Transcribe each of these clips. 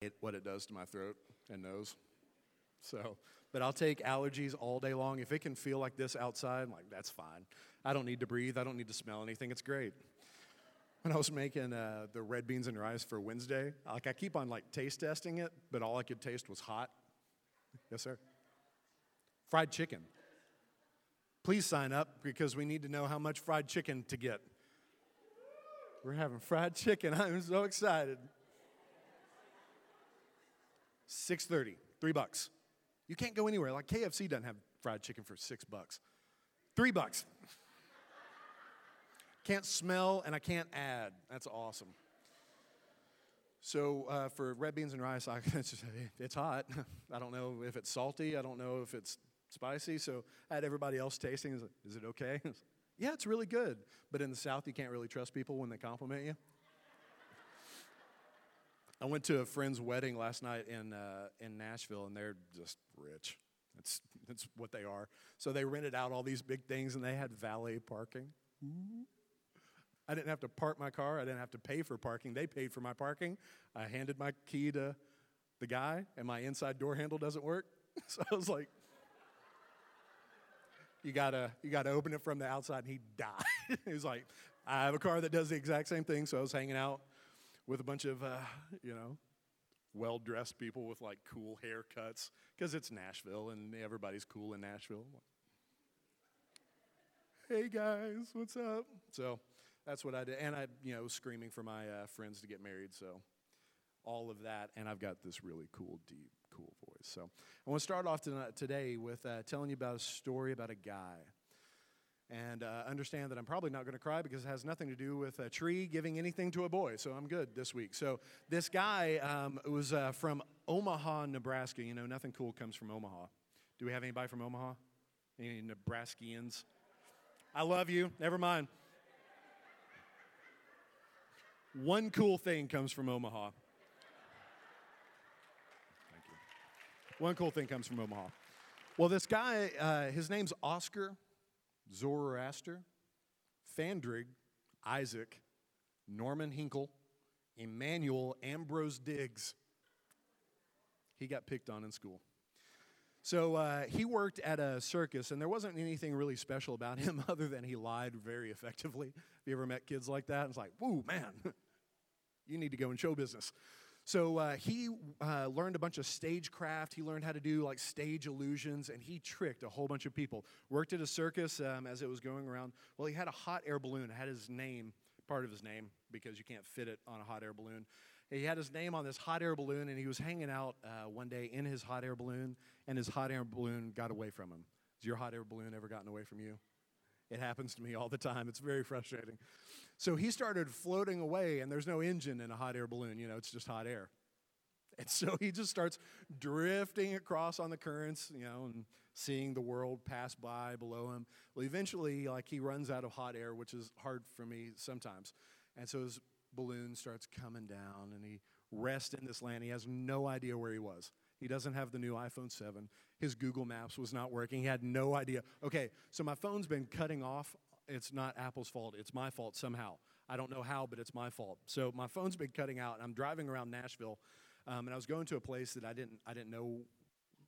hate what it does to my throat and nose. So, but I'll take allergies all day long. If it can feel like this outside, like that's fine. I don't need to breathe. I don't need to smell anything. It's great. When I was making uh, the red beans and rice for Wednesday, like I keep on like taste testing it, but all I could taste was hot. Yes, sir. Fried chicken. Please sign up because we need to know how much fried chicken to get. We're having fried chicken. I'm so excited. 6:30, 3 bucks. You can't go anywhere. Like KFC doesn't have fried chicken for 6 bucks. 3 bucks. can't smell and I can't add. That's awesome. So uh, for red beans and rice, I, it's hot. I don't know if it's salty. I don't know if it's spicy. So I had everybody else tasting. Is it okay? yeah, it's really good. But in the South, you can't really trust people when they compliment you. I went to a friend's wedding last night in, uh, in Nashville, and they're just rich. That's, that's what they are. So they rented out all these big things, and they had valet parking. I didn't have to park my car. I didn't have to pay for parking. They paid for my parking. I handed my key to the guy, and my inside door handle doesn't work. So I was like, you gotta you gotta open it from the outside and he died he was like i have a car that does the exact same thing so i was hanging out with a bunch of uh, you know well-dressed people with like cool haircuts because it's nashville and everybody's cool in nashville hey guys what's up so that's what i did and i you know screaming for my uh, friends to get married so all of that and i've got this really cool deep cool voice. So I want to start off today with uh, telling you about a story about a guy. And uh, understand that I'm probably not going to cry because it has nothing to do with a tree giving anything to a boy. So I'm good this week. So this guy um, was uh, from Omaha, Nebraska. You know, nothing cool comes from Omaha. Do we have anybody from Omaha? Any Nebraskians? I love you. Never mind. One cool thing comes from Omaha. One cool thing comes from Omaha. Well, this guy, uh, his name's Oscar Zoroaster, Fandrig, Isaac, Norman Hinkle, Emmanuel Ambrose Diggs. He got picked on in school. So uh, he worked at a circus, and there wasn't anything really special about him other than he lied very effectively. Have you ever met kids like that? It's like, woo, man, you need to go in show business. So uh, he uh, learned a bunch of stagecraft. He learned how to do like stage illusions, and he tricked a whole bunch of people. Worked at a circus um, as it was going around. Well, he had a hot air balloon. It had his name, part of his name, because you can't fit it on a hot air balloon. He had his name on this hot air balloon, and he was hanging out uh, one day in his hot air balloon, and his hot air balloon got away from him. Has your hot air balloon ever gotten away from you? It happens to me all the time. It's very frustrating. So he started floating away, and there's no engine in a hot air balloon. You know, it's just hot air. And so he just starts drifting across on the currents, you know, and seeing the world pass by below him. Well, eventually, like he runs out of hot air, which is hard for me sometimes. And so his balloon starts coming down, and he rests in this land. He has no idea where he was. He doesn't have the new iPhone 7. His Google Maps was not working. He had no idea. Okay, so my phone's been cutting off. It's not Apple's fault. It's my fault somehow. I don't know how, but it's my fault. So my phone's been cutting out, I'm driving around Nashville, um, and I was going to a place that I didn't I didn't know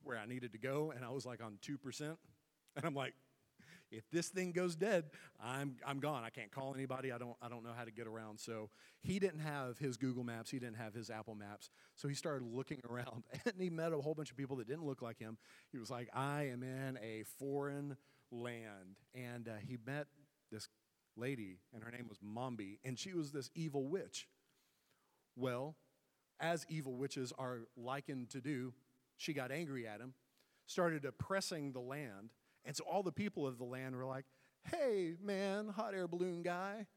where I needed to go, and I was like on two percent, and I'm like, if this thing goes dead, I'm, I'm gone. I can't call anybody. I don't, I don't know how to get around. So he didn't have his Google Maps. He didn't have his Apple Maps. So he started looking around and he met a whole bunch of people that didn't look like him. He was like, I am in a foreign land. And uh, he met this lady, and her name was Mombi, and she was this evil witch. Well, as evil witches are likened to do, she got angry at him, started oppressing the land and so all the people of the land were like, hey, man, hot air balloon guy,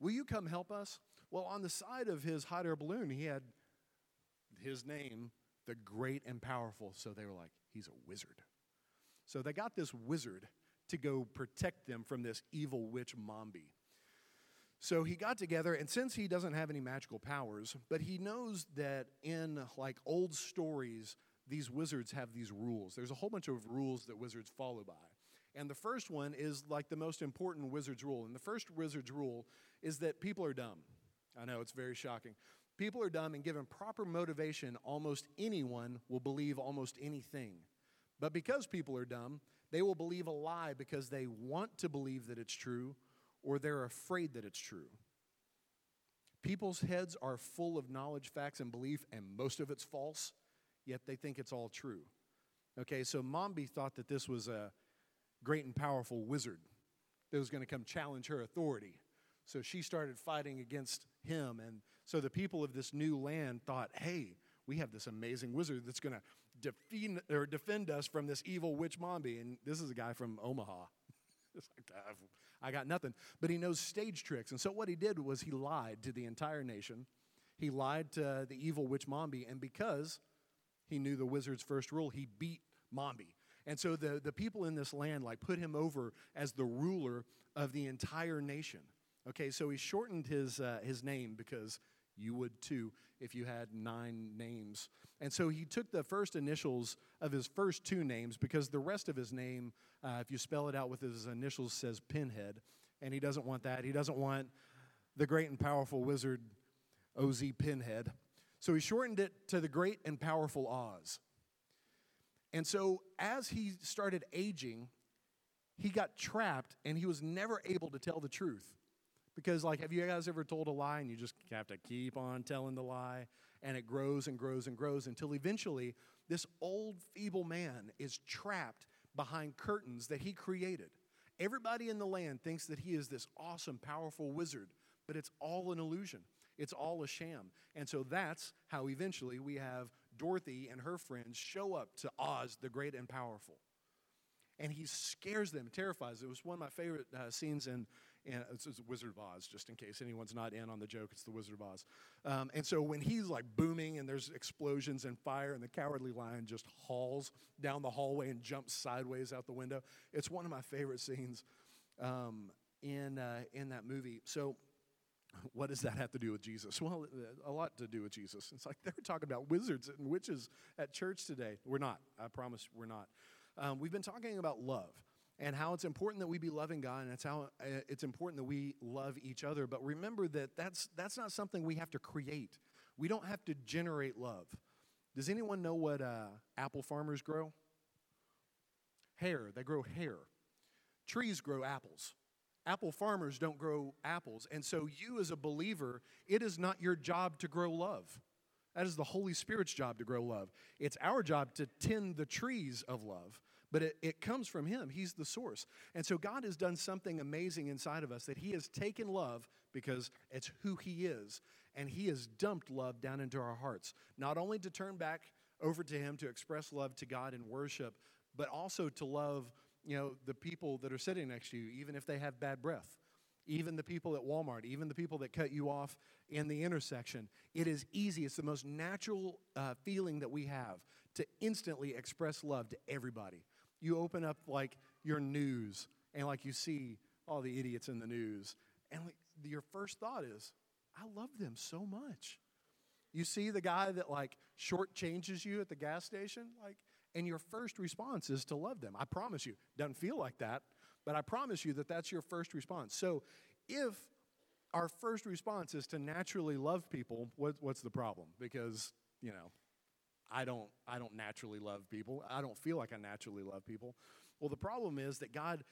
will you come help us? Well, on the side of his hot air balloon, he had his name, the great and powerful. So they were like, he's a wizard. So they got this wizard to go protect them from this evil witch Mombi. So he got together, and since he doesn't have any magical powers, but he knows that in like old stories, these wizards have these rules. There's a whole bunch of rules that wizards follow by. And the first one is like the most important wizard's rule. And the first wizard's rule is that people are dumb. I know it's very shocking. People are dumb, and given proper motivation, almost anyone will believe almost anything. But because people are dumb, they will believe a lie because they want to believe that it's true or they're afraid that it's true. People's heads are full of knowledge, facts, and belief, and most of it's false, yet they think it's all true. Okay, so Mombi thought that this was a great and powerful wizard that was going to come challenge her authority. So she started fighting against him. And so the people of this new land thought, hey, we have this amazing wizard that's going to defend, or defend us from this evil witch Mombi. And this is a guy from Omaha. it's like, ah, I got nothing. But he knows stage tricks. And so what he did was he lied to the entire nation. He lied to the evil witch Mombi. And because he knew the wizard's first rule, he beat Mombi. And so the, the people in this land like put him over as the ruler of the entire nation. Okay, so he shortened his, uh, his name because you would too if you had nine names. And so he took the first initials of his first two names because the rest of his name, uh, if you spell it out with his initials, says Pinhead. And he doesn't want that. He doesn't want the great and powerful wizard OZ Pinhead. So he shortened it to the great and powerful Oz. And so as he started aging, he got trapped and he was never able to tell the truth. Because, like, have you guys ever told a lie and you just have to keep on telling the lie and it grows and grows and grows until eventually this old, feeble man is trapped behind curtains that he created. Everybody in the land thinks that he is this awesome, powerful wizard, but it's all an illusion. It's all a sham. And so that's how eventually we have Dorothy and her friends show up to Oz, the great and powerful. And he scares them, terrifies. It was one of my favorite uh, scenes in, in it's, Wizard of Oz, just in case anyone's not in on the joke. It's the Wizard of Oz. Um, and so when he's like booming and there's explosions and fire, and the cowardly lion just hauls down the hallway and jumps sideways out the window, it's one of my favorite scenes um, in uh, in that movie. So what does that have to do with Jesus? Well, a lot to do with Jesus. It's like they're talking about wizards and witches at church today. We're not. I promise we're not. Um, we've been talking about love and how it's important that we be loving God, and it's how uh, it's important that we love each other. But remember that that's that's not something we have to create. We don't have to generate love. Does anyone know what uh, apple farmers grow? Hair. They grow hair. Trees grow apples apple farmers don't grow apples. And so, you as a believer, it is not your job to grow love. That is the Holy Spirit's job to grow love. It's our job to tend the trees of love, but it, it comes from Him. He's the source. And so, God has done something amazing inside of us that He has taken love because it's who He is, and He has dumped love down into our hearts, not only to turn back over to Him to express love to God in worship, but also to love you know, the people that are sitting next to you, even if they have bad breath, even the people at Walmart, even the people that cut you off in the intersection. It is easy, it's the most natural uh, feeling that we have to instantly express love to everybody. You open up like your news and like you see all the idiots in the news, and like, your first thought is, I love them so much. You see the guy that like shortchanges you at the gas station, like and your first response is to love them. I promise you. Doesn't feel like that, but I promise you that that's your first response. So if our first response is to naturally love people, what, what's the problem? Because, you know, I don't, I don't naturally love people. I don't feel like I naturally love people. Well, the problem is that God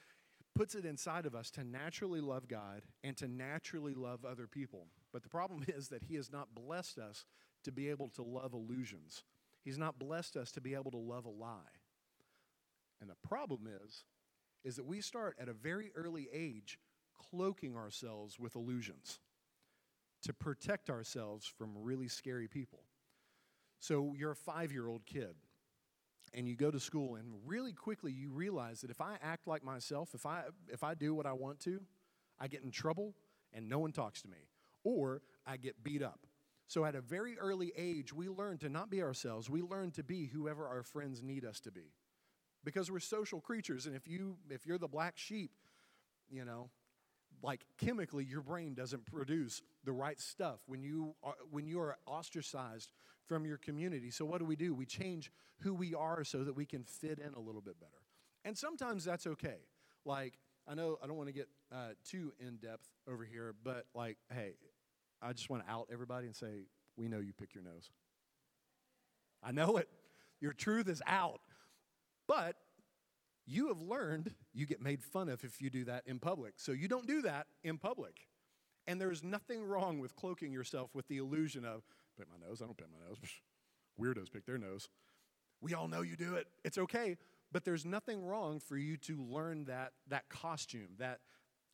puts it inside of us to naturally love God and to naturally love other people. But the problem is that He has not blessed us to be able to love illusions. He's not blessed us to be able to love a lie. And the problem is, is that we start at a very early age cloaking ourselves with illusions to protect ourselves from really scary people. So you're a five year old kid and you go to school and really quickly you realize that if I act like myself, if I, if I do what I want to, I get in trouble and no one talks to me, or I get beat up. So at a very early age, we learn to not be ourselves. We learn to be whoever our friends need us to be. Because we're social creatures and if you if you're the black sheep, you know, like chemically your brain doesn't produce the right stuff when you are when you are ostracized from your community. So what do we do? We change who we are so that we can fit in a little bit better. And sometimes that's okay. Like I know I don't want to get uh, too in depth over here, but like, hey, I just want to out everybody and say We know you pick your nose. I know it. Your truth is out. But you have learned you get made fun of if you do that in public. So you don't do that in public. And there's nothing wrong with cloaking yourself with the illusion of, pick my nose, I don't pick my nose. Weirdos pick their nose. We all know you do it. It's okay. But there's nothing wrong for you to learn that, that costume, that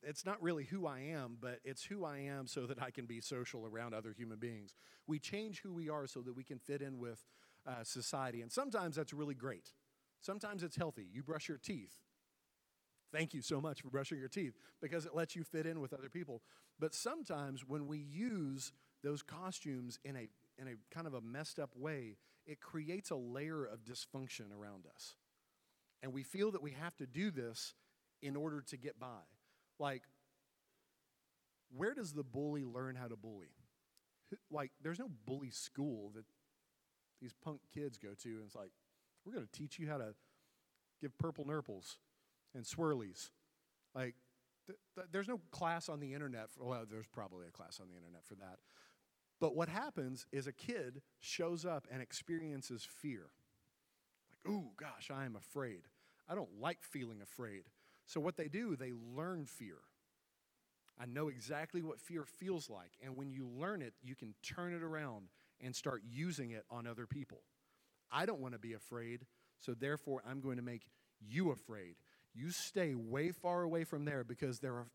it's not really who I am, but it's who I am so that I can be social around other human beings. We change who we are so that we can fit in with uh, society. And sometimes that's really great. Sometimes it's healthy. You brush your teeth. Thank you so much for brushing your teeth because it lets you fit in with other people. But sometimes when we use those costumes in a, in a kind of a messed up way, it creates a layer of dysfunction around us. And we feel that we have to do this in order to get by. Like, where does the bully learn how to bully? Like, there's no bully school that these punk kids go to, and it's like, we're going to teach you how to give purple nurples and swirlies. Like, th- th- there's no class on the internet. For, well, there's probably a class on the internet for that. But what happens is a kid shows up and experiences fear. Like, ooh, gosh, I am afraid. I don't like feeling afraid. So, what they do, they learn fear. I know exactly what fear feels like. And when you learn it, you can turn it around and start using it on other people. I don't want to be afraid, so therefore I'm going to make you afraid. You stay way far away from there because there are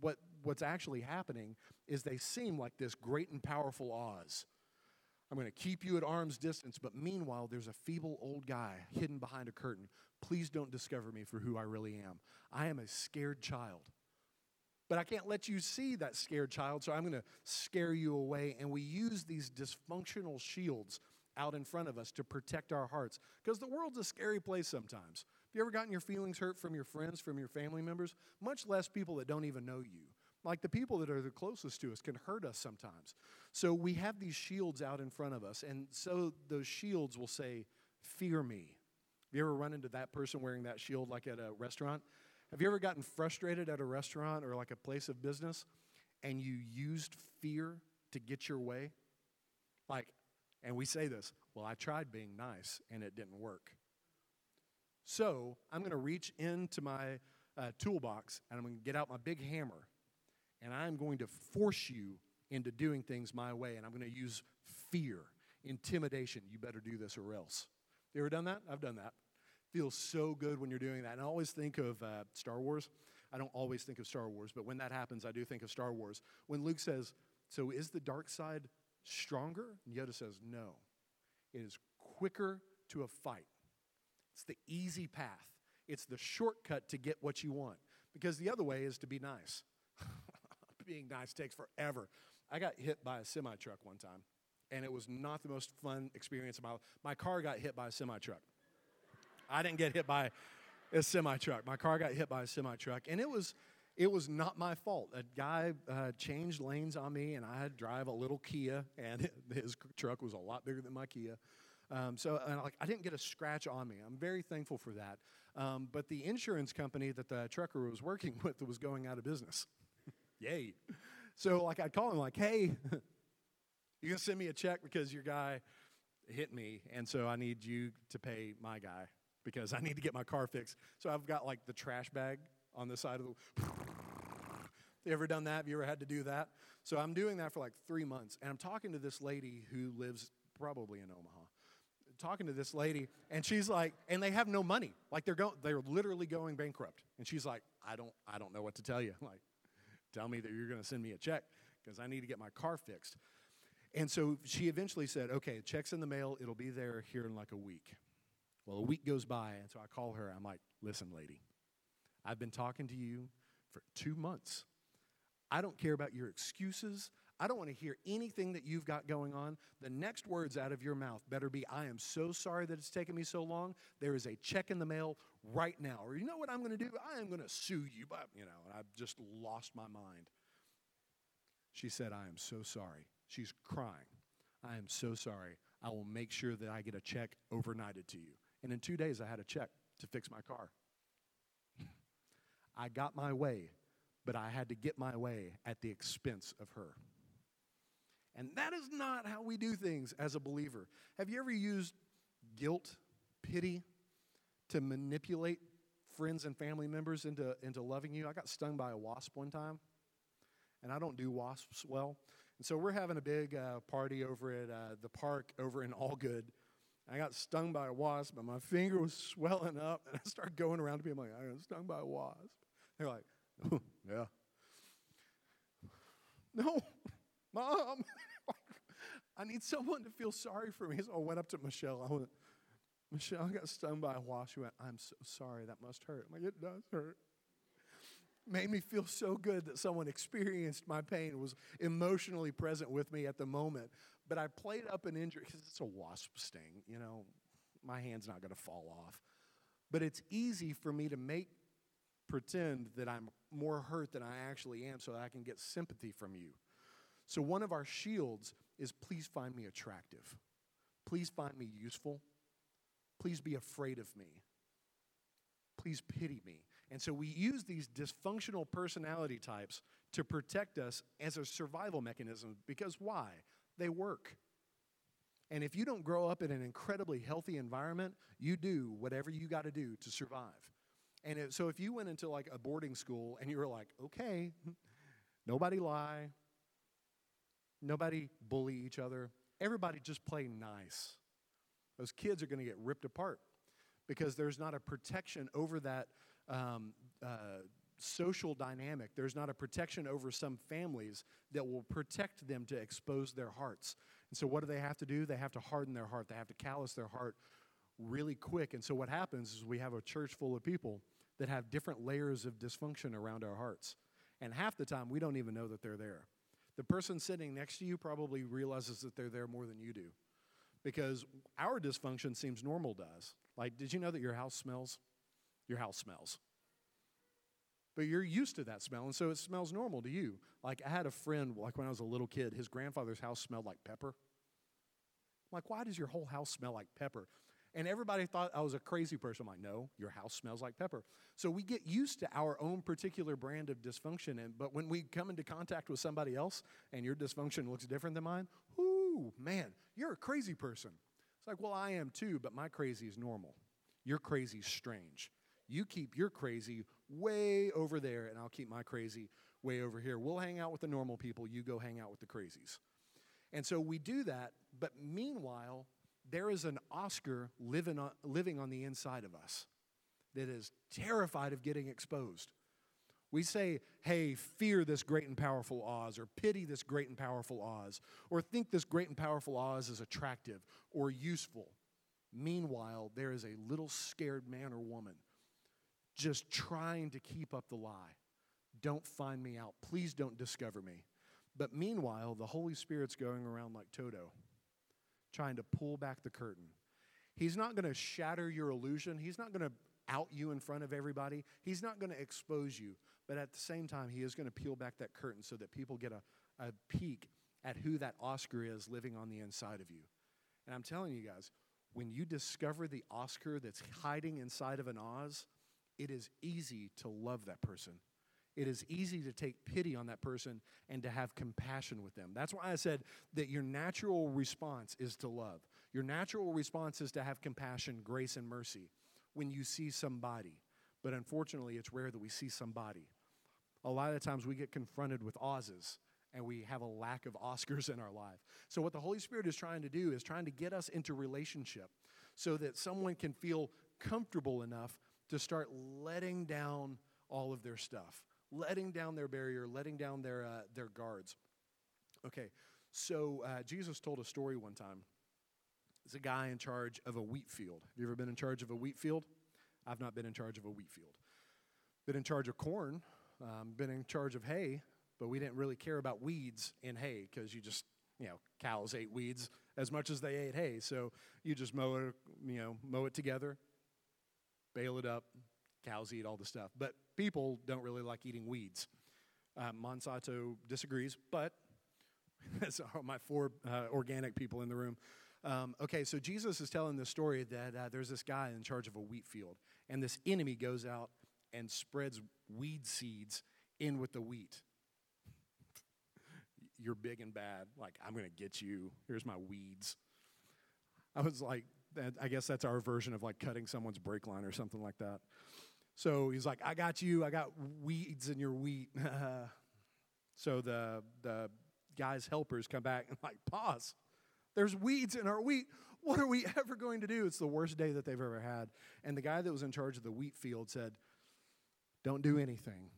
what what's actually happening is they seem like this great and powerful Oz. I'm going to keep you at arm's distance, but meanwhile, there's a feeble old guy hidden behind a curtain. Please don't discover me for who I really am. I am a scared child. But I can't let you see that scared child, so I'm going to scare you away. And we use these dysfunctional shields out in front of us to protect our hearts because the world's a scary place sometimes. Have you ever gotten your feelings hurt from your friends, from your family members? Much less people that don't even know you. Like the people that are the closest to us can hurt us sometimes. So we have these shields out in front of us, and so those shields will say, Fear me. Have you ever run into that person wearing that shield like at a restaurant? Have you ever gotten frustrated at a restaurant or like a place of business and you used fear to get your way? Like, and we say this, well, I tried being nice and it didn't work. So I'm going to reach into my uh, toolbox and I'm going to get out my big hammer and I'm going to force you into doing things my way and I'm going to use fear, intimidation. You better do this or else. You ever done that? I've done that feels so good when you're doing that. And I always think of uh, Star Wars. I don't always think of Star Wars, but when that happens, I do think of Star Wars. When Luke says, So is the dark side stronger? And Yoda says, No. It is quicker to a fight. It's the easy path, it's the shortcut to get what you want. Because the other way is to be nice. Being nice takes forever. I got hit by a semi truck one time, and it was not the most fun experience of my life. My car got hit by a semi truck. I didn't get hit by a semi truck. My car got hit by a semi truck, and it was it was not my fault. A guy uh, changed lanes on me, and I had to drive a little Kia, and his truck was a lot bigger than my Kia. Um, so and like I didn't get a scratch on me. I'm very thankful for that. Um, but the insurance company that the trucker was working with was going out of business. Yay! So like I'd call him like, "Hey, you gonna send me a check because your guy hit me, and so I need you to pay my guy." because I need to get my car fixed. So I've got like the trash bag on the side of the. you ever done that? Have you ever had to do that? So I'm doing that for like three months, and I'm talking to this lady who lives probably in Omaha. Talking to this lady, and she's like, and they have no money. Like they're going, they're literally going bankrupt. And she's like, I don't, I don't know what to tell you. Like, tell me that you're going to send me a check because I need to get my car fixed. And so she eventually said, okay, check's in the mail. It'll be there here in like a week. Well, a week goes by, and so I call her. I'm like, listen, lady, I've been talking to you for two months. I don't care about your excuses. I don't want to hear anything that you've got going on. The next words out of your mouth better be, I am so sorry that it's taken me so long. There is a check in the mail right now. Or you know what I'm going to do? I am going to sue you. But, you know, and I've just lost my mind. She said, I am so sorry. She's crying. I am so sorry. I will make sure that I get a check overnighted to you. And in two days, I had a check to fix my car. I got my way, but I had to get my way at the expense of her. And that is not how we do things as a believer. Have you ever used guilt, pity to manipulate friends and family members into, into loving you? I got stung by a wasp one time, and I don't do wasps well. And so we're having a big uh, party over at uh, the park over in Algood. I got stung by a wasp, and my finger was swelling up, and I started going around to people like, I got stung by a wasp. They're like, yeah. No, mom, I need someone to feel sorry for me. So I went up to Michelle. I went, Michelle I got stung by a wasp. She went, I'm so sorry. That must hurt. I'm like, it does hurt made me feel so good that someone experienced my pain, was emotionally present with me at the moment. But I played up an injury because it's a wasp sting, you know, my hand's not going to fall off. But it's easy for me to make pretend that I'm more hurt than I actually am so that I can get sympathy from you. So, one of our shields is please find me attractive. Please find me useful. Please be afraid of me. Please pity me. And so we use these dysfunctional personality types to protect us as a survival mechanism because why? They work. And if you don't grow up in an incredibly healthy environment, you do whatever you got to do to survive. And it, so if you went into like a boarding school and you were like, okay, nobody lie, nobody bully each other, everybody just play nice, those kids are going to get ripped apart because there's not a protection over that um, uh, social dynamic. There's not a protection over some families that will protect them to expose their hearts. And so, what do they have to do? They have to harden their heart, they have to callous their heart really quick. And so, what happens is we have a church full of people that have different layers of dysfunction around our hearts. And half the time, we don't even know that they're there. The person sitting next to you probably realizes that they're there more than you do because our dysfunction seems normal to us. Like, did you know that your house smells? your house smells. But you're used to that smell, and so it smells normal to you. Like I had a friend, like when I was a little kid, his grandfather's house smelled like pepper. I'm like, why does your whole house smell like pepper? And everybody thought I was a crazy person. I'm like, no, your house smells like pepper. So we get used to our own particular brand of dysfunction. And but when we come into contact with somebody else and your dysfunction looks different than mine, whoo, man, you're a crazy person. It's like, well, I am too, but my crazy is normal. Your crazy is strange. You keep your crazy way over there, and I'll keep my crazy way over here. We'll hang out with the normal people, you go hang out with the crazies. And so we do that, but meanwhile, there is an Oscar living on, living on the inside of us that is terrified of getting exposed. We say, hey, fear this great and powerful Oz, or pity this great and powerful Oz, or think this great and powerful Oz is attractive or useful. Meanwhile, there is a little scared man or woman just trying to keep up the lie. Don't find me out. Please don't discover me. But meanwhile, the Holy Spirit's going around like Toto, trying to pull back the curtain. He's not going to shatter your illusion. He's not going to out you in front of everybody. He's not going to expose you. But at the same time, he is going to peel back that curtain so that people get a, a peek at who that Oscar is living on the inside of you. And I'm telling you guys, when you discover the Oscar that's hiding inside of an Oz, it is easy to love that person. It is easy to take pity on that person and to have compassion with them. That's why I said that your natural response is to love. Your natural response is to have compassion, grace, and mercy when you see somebody. But unfortunately, it's rare that we see somebody. A lot of times we get confronted with Oz's and we have a lack of Oscars in our life. So, what the Holy Spirit is trying to do is trying to get us into relationship so that someone can feel comfortable enough to start letting down all of their stuff, letting down their barrier, letting down their, uh, their guards. Okay, so uh, Jesus told a story one time. It's a guy in charge of a wheat field. Have you ever been in charge of a wheat field? I've not been in charge of a wheat field. Been in charge of corn, um, been in charge of hay, but we didn't really care about weeds in hay because you just, you know, cows ate weeds as much as they ate hay. So you just mow it, you know, mow it together, bale it up, cows eat all the stuff. But people don't really like eating weeds. Uh, Monsanto disagrees, but that's my four uh, organic people in the room. Um, okay, so Jesus is telling this story that uh, there's this guy in charge of a wheat field, and this enemy goes out and spreads weed seeds in with the wheat. you're big and bad. Like, I'm going to get you. Here's my weeds. I was like, I guess that's our version of like cutting someone's brake line or something like that. So he's like, I got you. I got weeds in your wheat. so the, the guy's helpers come back and like, pause. There's weeds in our wheat. What are we ever going to do? It's the worst day that they've ever had. And the guy that was in charge of the wheat field said, Don't do anything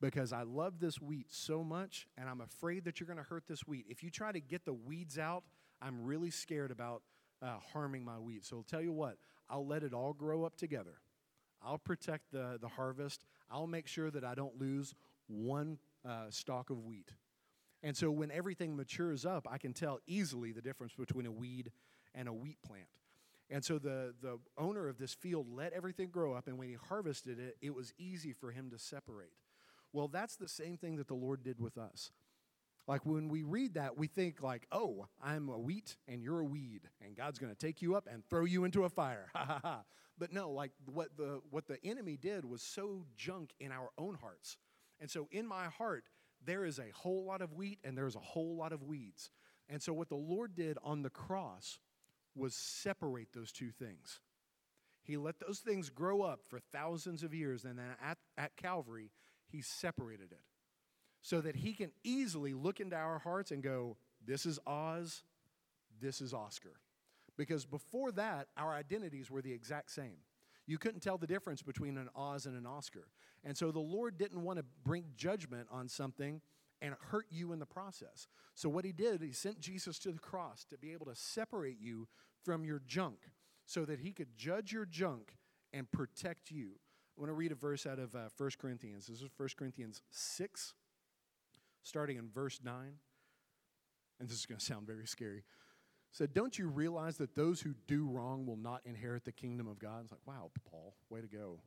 because I love this wheat so much and I'm afraid that you're going to hurt this wheat. If you try to get the weeds out, I'm really scared about uh, harming my wheat. So I'll tell you what, I'll let it all grow up together. I'll protect the, the harvest. I'll make sure that I don't lose one uh, stalk of wheat. And so when everything matures up, I can tell easily the difference between a weed and a wheat plant. And so the, the owner of this field let everything grow up, and when he harvested it, it was easy for him to separate. Well, that's the same thing that the Lord did with us. Like when we read that, we think like, "Oh, I'm a wheat and you're a weed, and God's going to take you up and throw you into a fire." Ha ha ha. But no, like what the what the enemy did was so junk in our own hearts. And so in my heart, there is a whole lot of wheat and there's a whole lot of weeds. And so what the Lord did on the cross was separate those two things. He let those things grow up for thousands of years, and then at, at Calvary, he separated it so that he can easily look into our hearts and go, This is Oz, this is Oscar. Because before that, our identities were the exact same. You couldn't tell the difference between an Oz and an Oscar. And so the Lord didn't want to bring judgment on something and hurt you in the process. So what he did, he sent Jesus to the cross to be able to separate you from your junk so that he could judge your junk and protect you. I want to read a verse out of uh, 1 Corinthians. This is 1 Corinthians 6, starting in verse 9. And this is going to sound very scary. Said, Don't you realize that those who do wrong will not inherit the kingdom of God? It's like, wow, Paul, way to go.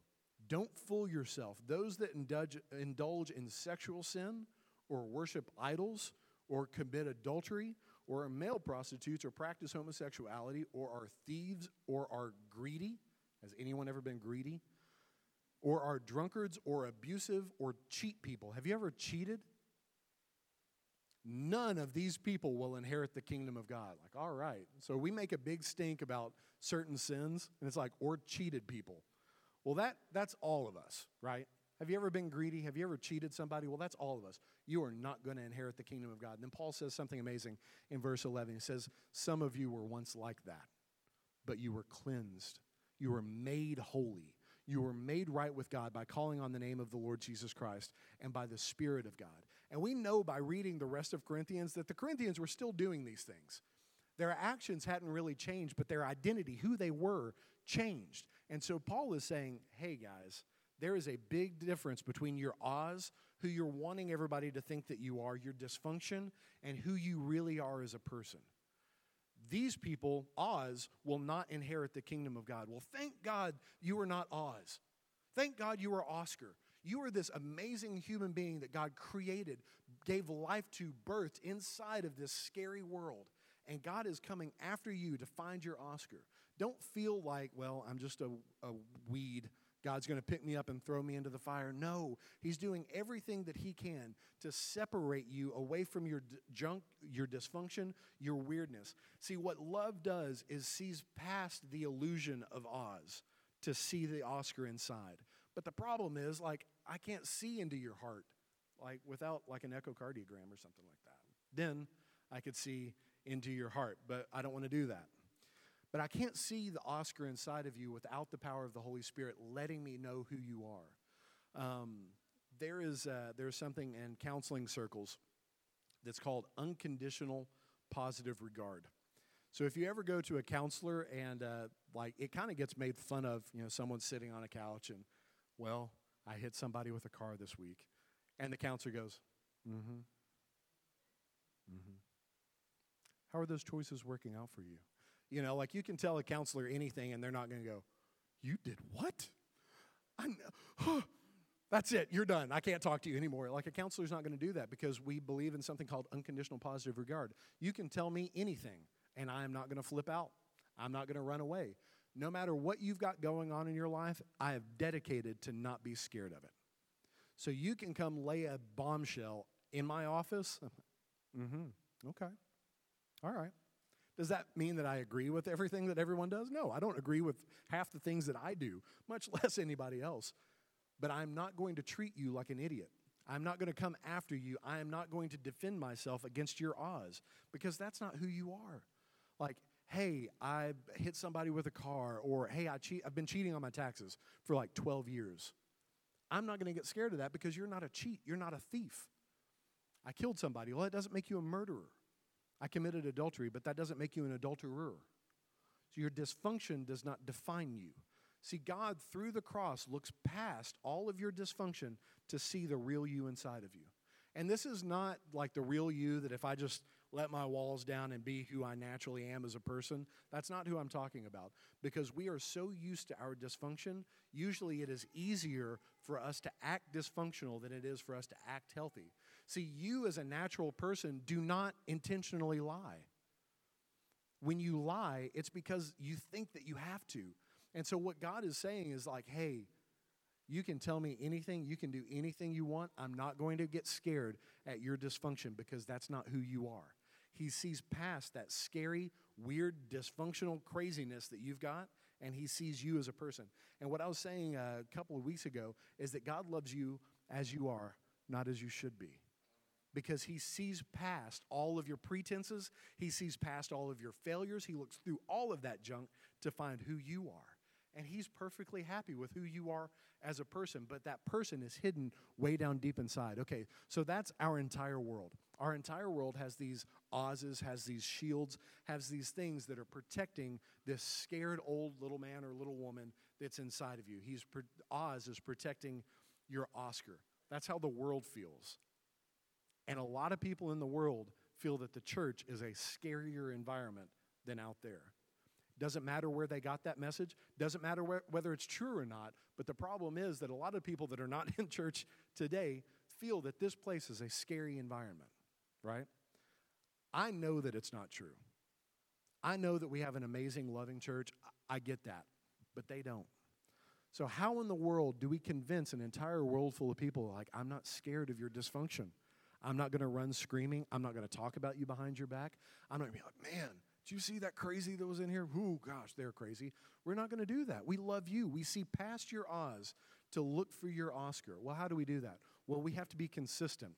Don't fool yourself. Those that indulge, indulge in sexual sin or worship idols or commit adultery or are male prostitutes or practice homosexuality or are thieves or are greedy. Has anyone ever been greedy? Or are drunkards or abusive or cheat people. Have you ever cheated? None of these people will inherit the kingdom of God. Like, all right. So we make a big stink about certain sins, and it's like, or cheated people. Well, that, that's all of us, right? Have you ever been greedy? Have you ever cheated somebody? Well, that's all of us. You are not going to inherit the kingdom of God. And then Paul says something amazing in verse 11. He says, Some of you were once like that, but you were cleansed. You were made holy. You were made right with God by calling on the name of the Lord Jesus Christ and by the Spirit of God. And we know by reading the rest of Corinthians that the Corinthians were still doing these things. Their actions hadn't really changed, but their identity, who they were, changed. And so Paul is saying, hey guys, there is a big difference between your Oz, who you're wanting everybody to think that you are, your dysfunction, and who you really are as a person. These people, Oz, will not inherit the kingdom of God. Well, thank God you are not Oz. Thank God you are Oscar. You are this amazing human being that God created, gave life to, birth inside of this scary world. And God is coming after you to find your Oscar. Don't feel like, well, I'm just a, a weed. God's going to pick me up and throw me into the fire. No, He's doing everything that He can to separate you away from your d- junk, your dysfunction, your weirdness. See, what love does is sees past the illusion of Oz to see the Oscar inside. But the problem is, like, I can't see into your heart, like, without like an echocardiogram or something like that. Then I could see into your heart, but I don't want to do that. But I can't see the Oscar inside of you without the power of the Holy Spirit letting me know who you are. Um, there is uh, there's something in counseling circles that's called unconditional positive regard. So if you ever go to a counselor and uh, like it kind of gets made fun of, you know, someone's sitting on a couch and, well, I hit somebody with a car this week, and the counselor goes, mm-hmm, mm-hmm. How are those choices working out for you? You know, like you can tell a counselor anything and they're not going to go, You did what? I know. That's it. You're done. I can't talk to you anymore. Like a counselor's not going to do that because we believe in something called unconditional positive regard. You can tell me anything and I am not going to flip out. I'm not going to run away. No matter what you've got going on in your life, I have dedicated to not be scared of it. So you can come lay a bombshell in my office Mm-hmm. Okay. All right. Does that mean that I agree with everything that everyone does? No, I don't agree with half the things that I do, much less anybody else. But I'm not going to treat you like an idiot. I'm not going to come after you. I am not going to defend myself against your Oz because that's not who you are. Like, hey, I hit somebody with a car, or hey, I cheat, I've been cheating on my taxes for like 12 years. I'm not going to get scared of that because you're not a cheat. You're not a thief. I killed somebody. Well, that doesn't make you a murderer. I committed adultery, but that doesn't make you an adulterer. So your dysfunction does not define you. See, God, through the cross, looks past all of your dysfunction to see the real you inside of you. And this is not like the real you that if I just let my walls down and be who I naturally am as a person, that's not who I'm talking about. Because we are so used to our dysfunction, usually it is easier for us to act dysfunctional than it is for us to act healthy. See, you as a natural person do not intentionally lie. When you lie, it's because you think that you have to. And so, what God is saying is like, hey, you can tell me anything, you can do anything you want. I'm not going to get scared at your dysfunction because that's not who you are. He sees past that scary, weird, dysfunctional craziness that you've got, and he sees you as a person. And what I was saying uh, a couple of weeks ago is that God loves you as you are, not as you should be. Because he sees past all of your pretenses, he sees past all of your failures, he looks through all of that junk to find who you are and he's perfectly happy with who you are as a person, but that person is hidden way down deep inside. Okay, so that's our entire world. Our entire world has these Oz's, has these shields, has these things that are protecting this scared old little man or little woman that's inside of you. He's Oz is protecting your Oscar. That's how the world feels. And a lot of people in the world feel that the church is a scarier environment than out there. Doesn't matter where they got that message, doesn't matter where, whether it's true or not. But the problem is that a lot of people that are not in church today feel that this place is a scary environment, right? I know that it's not true. I know that we have an amazing, loving church. I get that, but they don't. So, how in the world do we convince an entire world full of people like, I'm not scared of your dysfunction? I'm not going to run screaming. I'm not going to talk about you behind your back. I'm not going to be like, man, do you see that crazy that was in here? Ooh, gosh, they're crazy. We're not going to do that. We love you. We see past your Oz to look for your Oscar. Well, how do we do that? Well, we have to be consistent.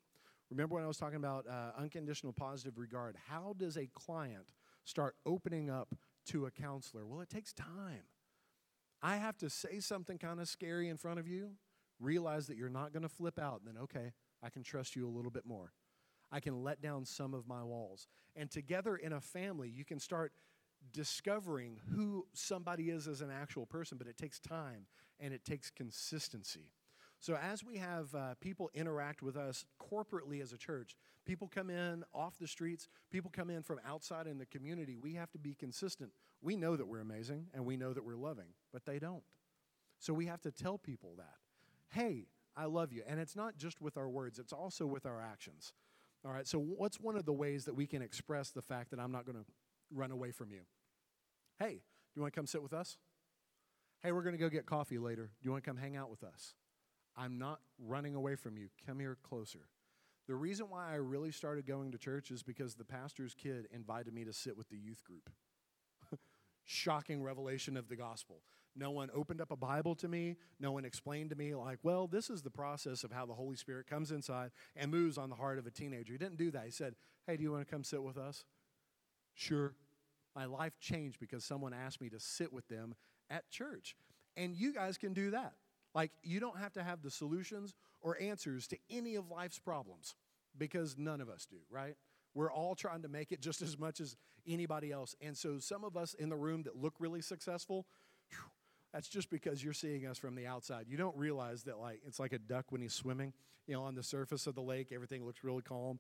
Remember when I was talking about uh, unconditional positive regard? How does a client start opening up to a counselor? Well, it takes time. I have to say something kind of scary in front of you, realize that you're not going to flip out, and then, okay, I can trust you a little bit more. I can let down some of my walls. And together in a family, you can start discovering who somebody is as an actual person, but it takes time and it takes consistency. So, as we have uh, people interact with us corporately as a church, people come in off the streets, people come in from outside in the community, we have to be consistent. We know that we're amazing and we know that we're loving, but they don't. So, we have to tell people that, hey, I love you. And it's not just with our words, it's also with our actions. All right, so what's one of the ways that we can express the fact that I'm not going to run away from you? Hey, do you want to come sit with us? Hey, we're going to go get coffee later. Do you want to come hang out with us? I'm not running away from you. Come here closer. The reason why I really started going to church is because the pastor's kid invited me to sit with the youth group. Shocking revelation of the gospel. No one opened up a Bible to me. No one explained to me, like, well, this is the process of how the Holy Spirit comes inside and moves on the heart of a teenager. He didn't do that. He said, hey, do you want to come sit with us? Sure. My life changed because someone asked me to sit with them at church. And you guys can do that. Like, you don't have to have the solutions or answers to any of life's problems because none of us do, right? We're all trying to make it just as much as anybody else. And so, some of us in the room that look really successful, that's just because you're seeing us from the outside. You don't realize that like it's like a duck when he's swimming. You know, on the surface of the lake, everything looks really calm,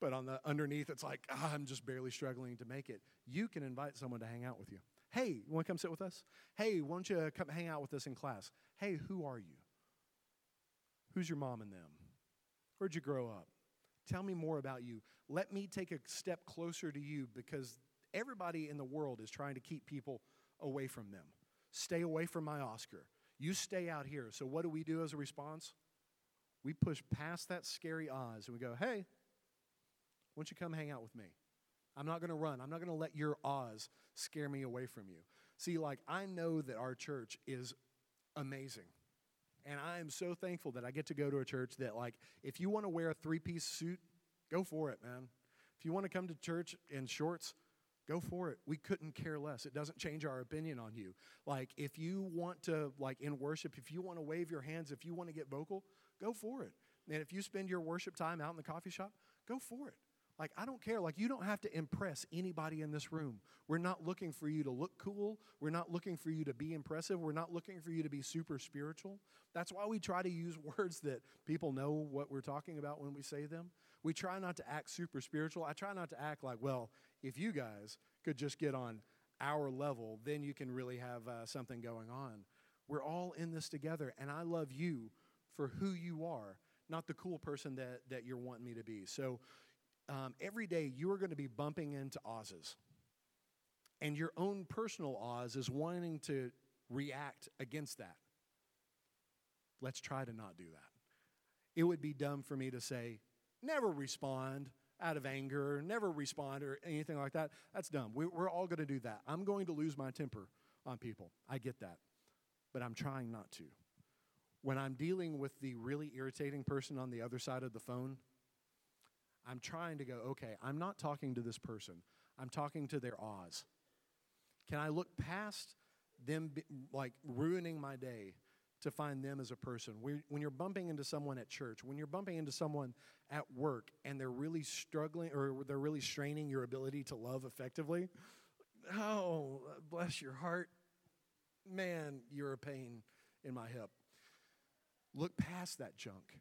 but on the underneath, it's like ah, I'm just barely struggling to make it. You can invite someone to hang out with you. Hey, you want to come sit with us? Hey, why don't you come hang out with us in class? Hey, who are you? Who's your mom and them? Where'd you grow up? Tell me more about you. Let me take a step closer to you because everybody in the world is trying to keep people away from them. Stay away from my Oscar. You stay out here. So, what do we do as a response? We push past that scary Oz and we go, hey, Why don't you come hang out with me? I'm not going to run. I'm not going to let your Oz scare me away from you. See, like, I know that our church is amazing. And I am so thankful that I get to go to a church that, like, if you want to wear a three piece suit, go for it, man. If you want to come to church in shorts, go for it. We couldn't care less. It doesn't change our opinion on you. Like, if you want to, like, in worship, if you want to wave your hands, if you want to get vocal, go for it. And if you spend your worship time out in the coffee shop, go for it. Like, I don't care. Like, you don't have to impress anybody in this room. We're not looking for you to look cool. We're not looking for you to be impressive. We're not looking for you to be super spiritual. That's why we try to use words that people know what we're talking about when we say them. We try not to act super spiritual. I try not to act like, well, if you guys could just get on our level, then you can really have uh, something going on. We're all in this together, and I love you for who you are, not the cool person that, that you're wanting me to be. So, um, every day you are going to be bumping into Oz's. And your own personal Oz is wanting to react against that. Let's try to not do that. It would be dumb for me to say, never respond out of anger, never respond or anything like that. That's dumb. We, are all going to do that. I'm going to lose my temper on people. I get that. But I'm trying not to. When I'm dealing with the really irritating person on the other side of the phone, I'm trying to go, okay, I'm not talking to this person. I'm talking to their Oz. Can I look past them like ruining my day to find them as a person? When you're bumping into someone at church, when you're bumping into someone at work and they're really struggling or they're really straining your ability to love effectively, oh, bless your heart. Man, you're a pain in my hip. Look past that junk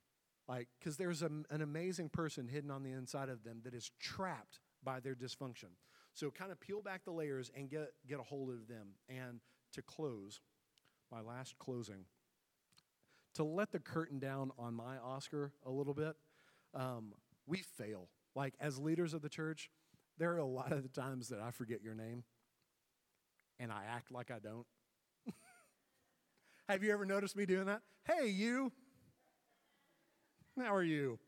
like, because there's a, an amazing person hidden on the inside of them that is trapped by their dysfunction. So, kind of peel back the layers and get, get a hold of them. And to close, my last closing, to let the curtain down on my Oscar a little bit, um, we fail. Like, as leaders of the church, there are a lot of the times that I forget your name and I act like I don't. Have you ever noticed me doing that? Hey, you. How are you?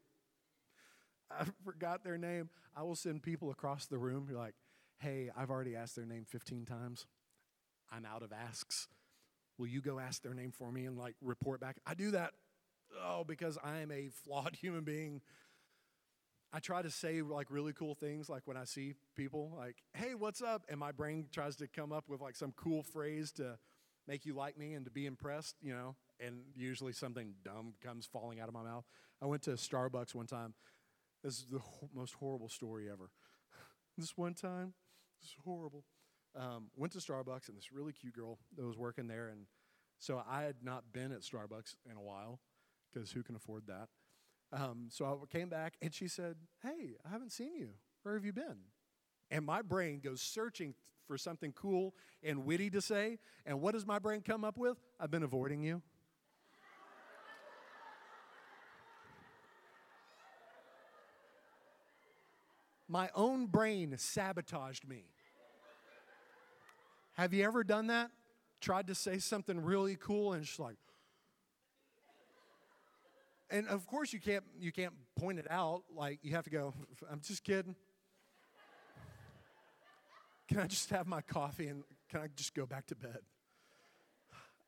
I forgot their name. I will send people across the room. You're like, hey, I've already asked their name 15 times. I'm out of asks. Will you go ask their name for me and like report back? I do that, oh, because I am a flawed human being. I try to say like really cool things, like when I see people, like, hey, what's up? And my brain tries to come up with like some cool phrase to make you like me and to be impressed, you know, and usually something dumb comes falling out of my mouth. I went to Starbucks one time. This is the most horrible story ever. this one time, this is horrible. Um, went to Starbucks and this really cute girl that was working there, and so I had not been at Starbucks in a while because who can afford that? Um, so I came back and she said, "Hey, I haven't seen you. Where have you been?" And my brain goes searching for something cool and witty to say. And what does my brain come up with? I've been avoiding you. my own brain sabotaged me. Have you ever done that? Tried to say something really cool and just like, and of course you can't you can't point it out. Like you have to go. I'm just kidding. Can I just have my coffee and can I just go back to bed?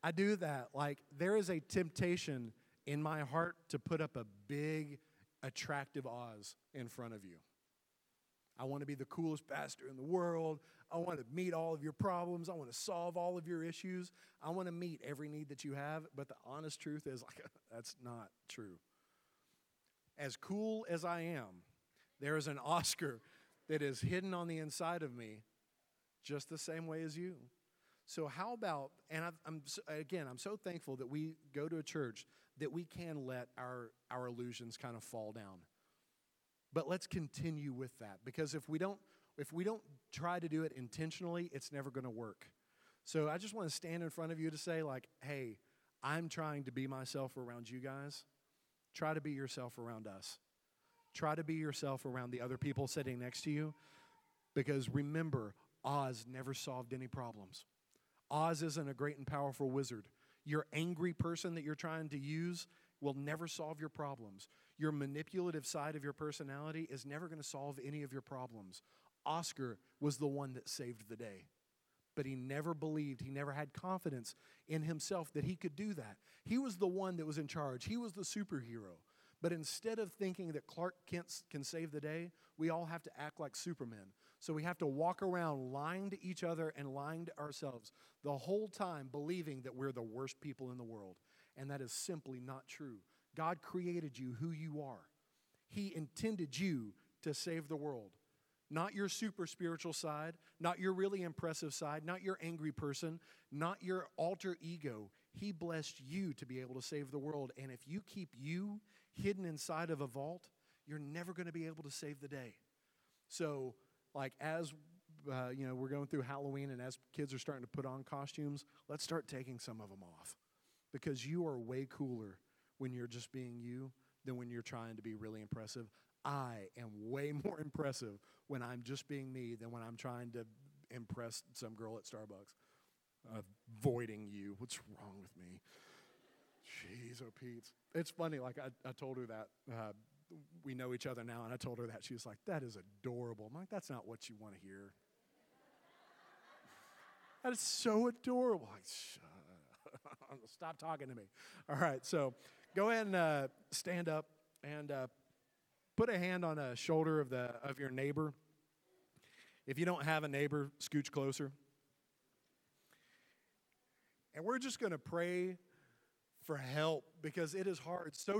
I do that. Like there is a temptation in my heart to put up a big, attractive Oz in front of you. I want to be the coolest pastor in the world. I want to meet all of your problems. I want to solve all of your issues. I want to meet every need that you have. But the honest truth is, like, that's not true. As cool as I am, there is an Oscar that is hidden on the inside of me just the same way as you. So, how about, and i am again, I'm so thankful that we go to a church that we can let our, our illusions kind of fall down. But let's continue with that because if we don't if we don't try to do it intentionally, it's never going to work. So I just want to stand in front of you to say like, "Hey, I'm trying to be myself around you guys. Try to be yourself around us. Try to be yourself around the other people sitting next to you because remember, Oz never solved any problems. Oz isn't a great and powerful wizard. Your angry person that you're trying to use will never solve your problems. your manipulative side of your personality is never going to solve any of your problems. Oscar was the one that saved the day but he never believed, he never had confidence in himself that he could do that. He was the one that was in charge, he was the superhero. But instead of thinking that Clark Kent can save the day, we all have to act like Supermen. So we have to walk around lying to each other and lying to ourselves the whole time, believing that we're the worst people in the world. And that is simply not true. God created you who you are, He intended you to save the world not your super spiritual side, not your really impressive side, not your angry person, not your alter ego. He blessed you to be able to save the world. And if you keep you hidden inside of a vault, you're never going to be able to save the day. So, like, as uh, you know, we're going through Halloween, and as kids are starting to put on costumes, let's start taking some of them off because you are way cooler when you're just being you than when you're trying to be really impressive. I am way more impressive when I'm just being me than when I'm trying to impress some girl at Starbucks. Avoiding you. What's wrong with me? Jeez, oh, Pete. It's funny, like I, I told her that. Uh, we know each other now, and I told her that. She was like, That is adorable. I'm like, That's not what you want to hear. that is so adorable. Like, Stop talking to me. All right, so go ahead and uh, stand up and uh, put a hand on a shoulder of, the, of your neighbor. If you don't have a neighbor, scooch closer. And we're just going to pray for help because it is hard. So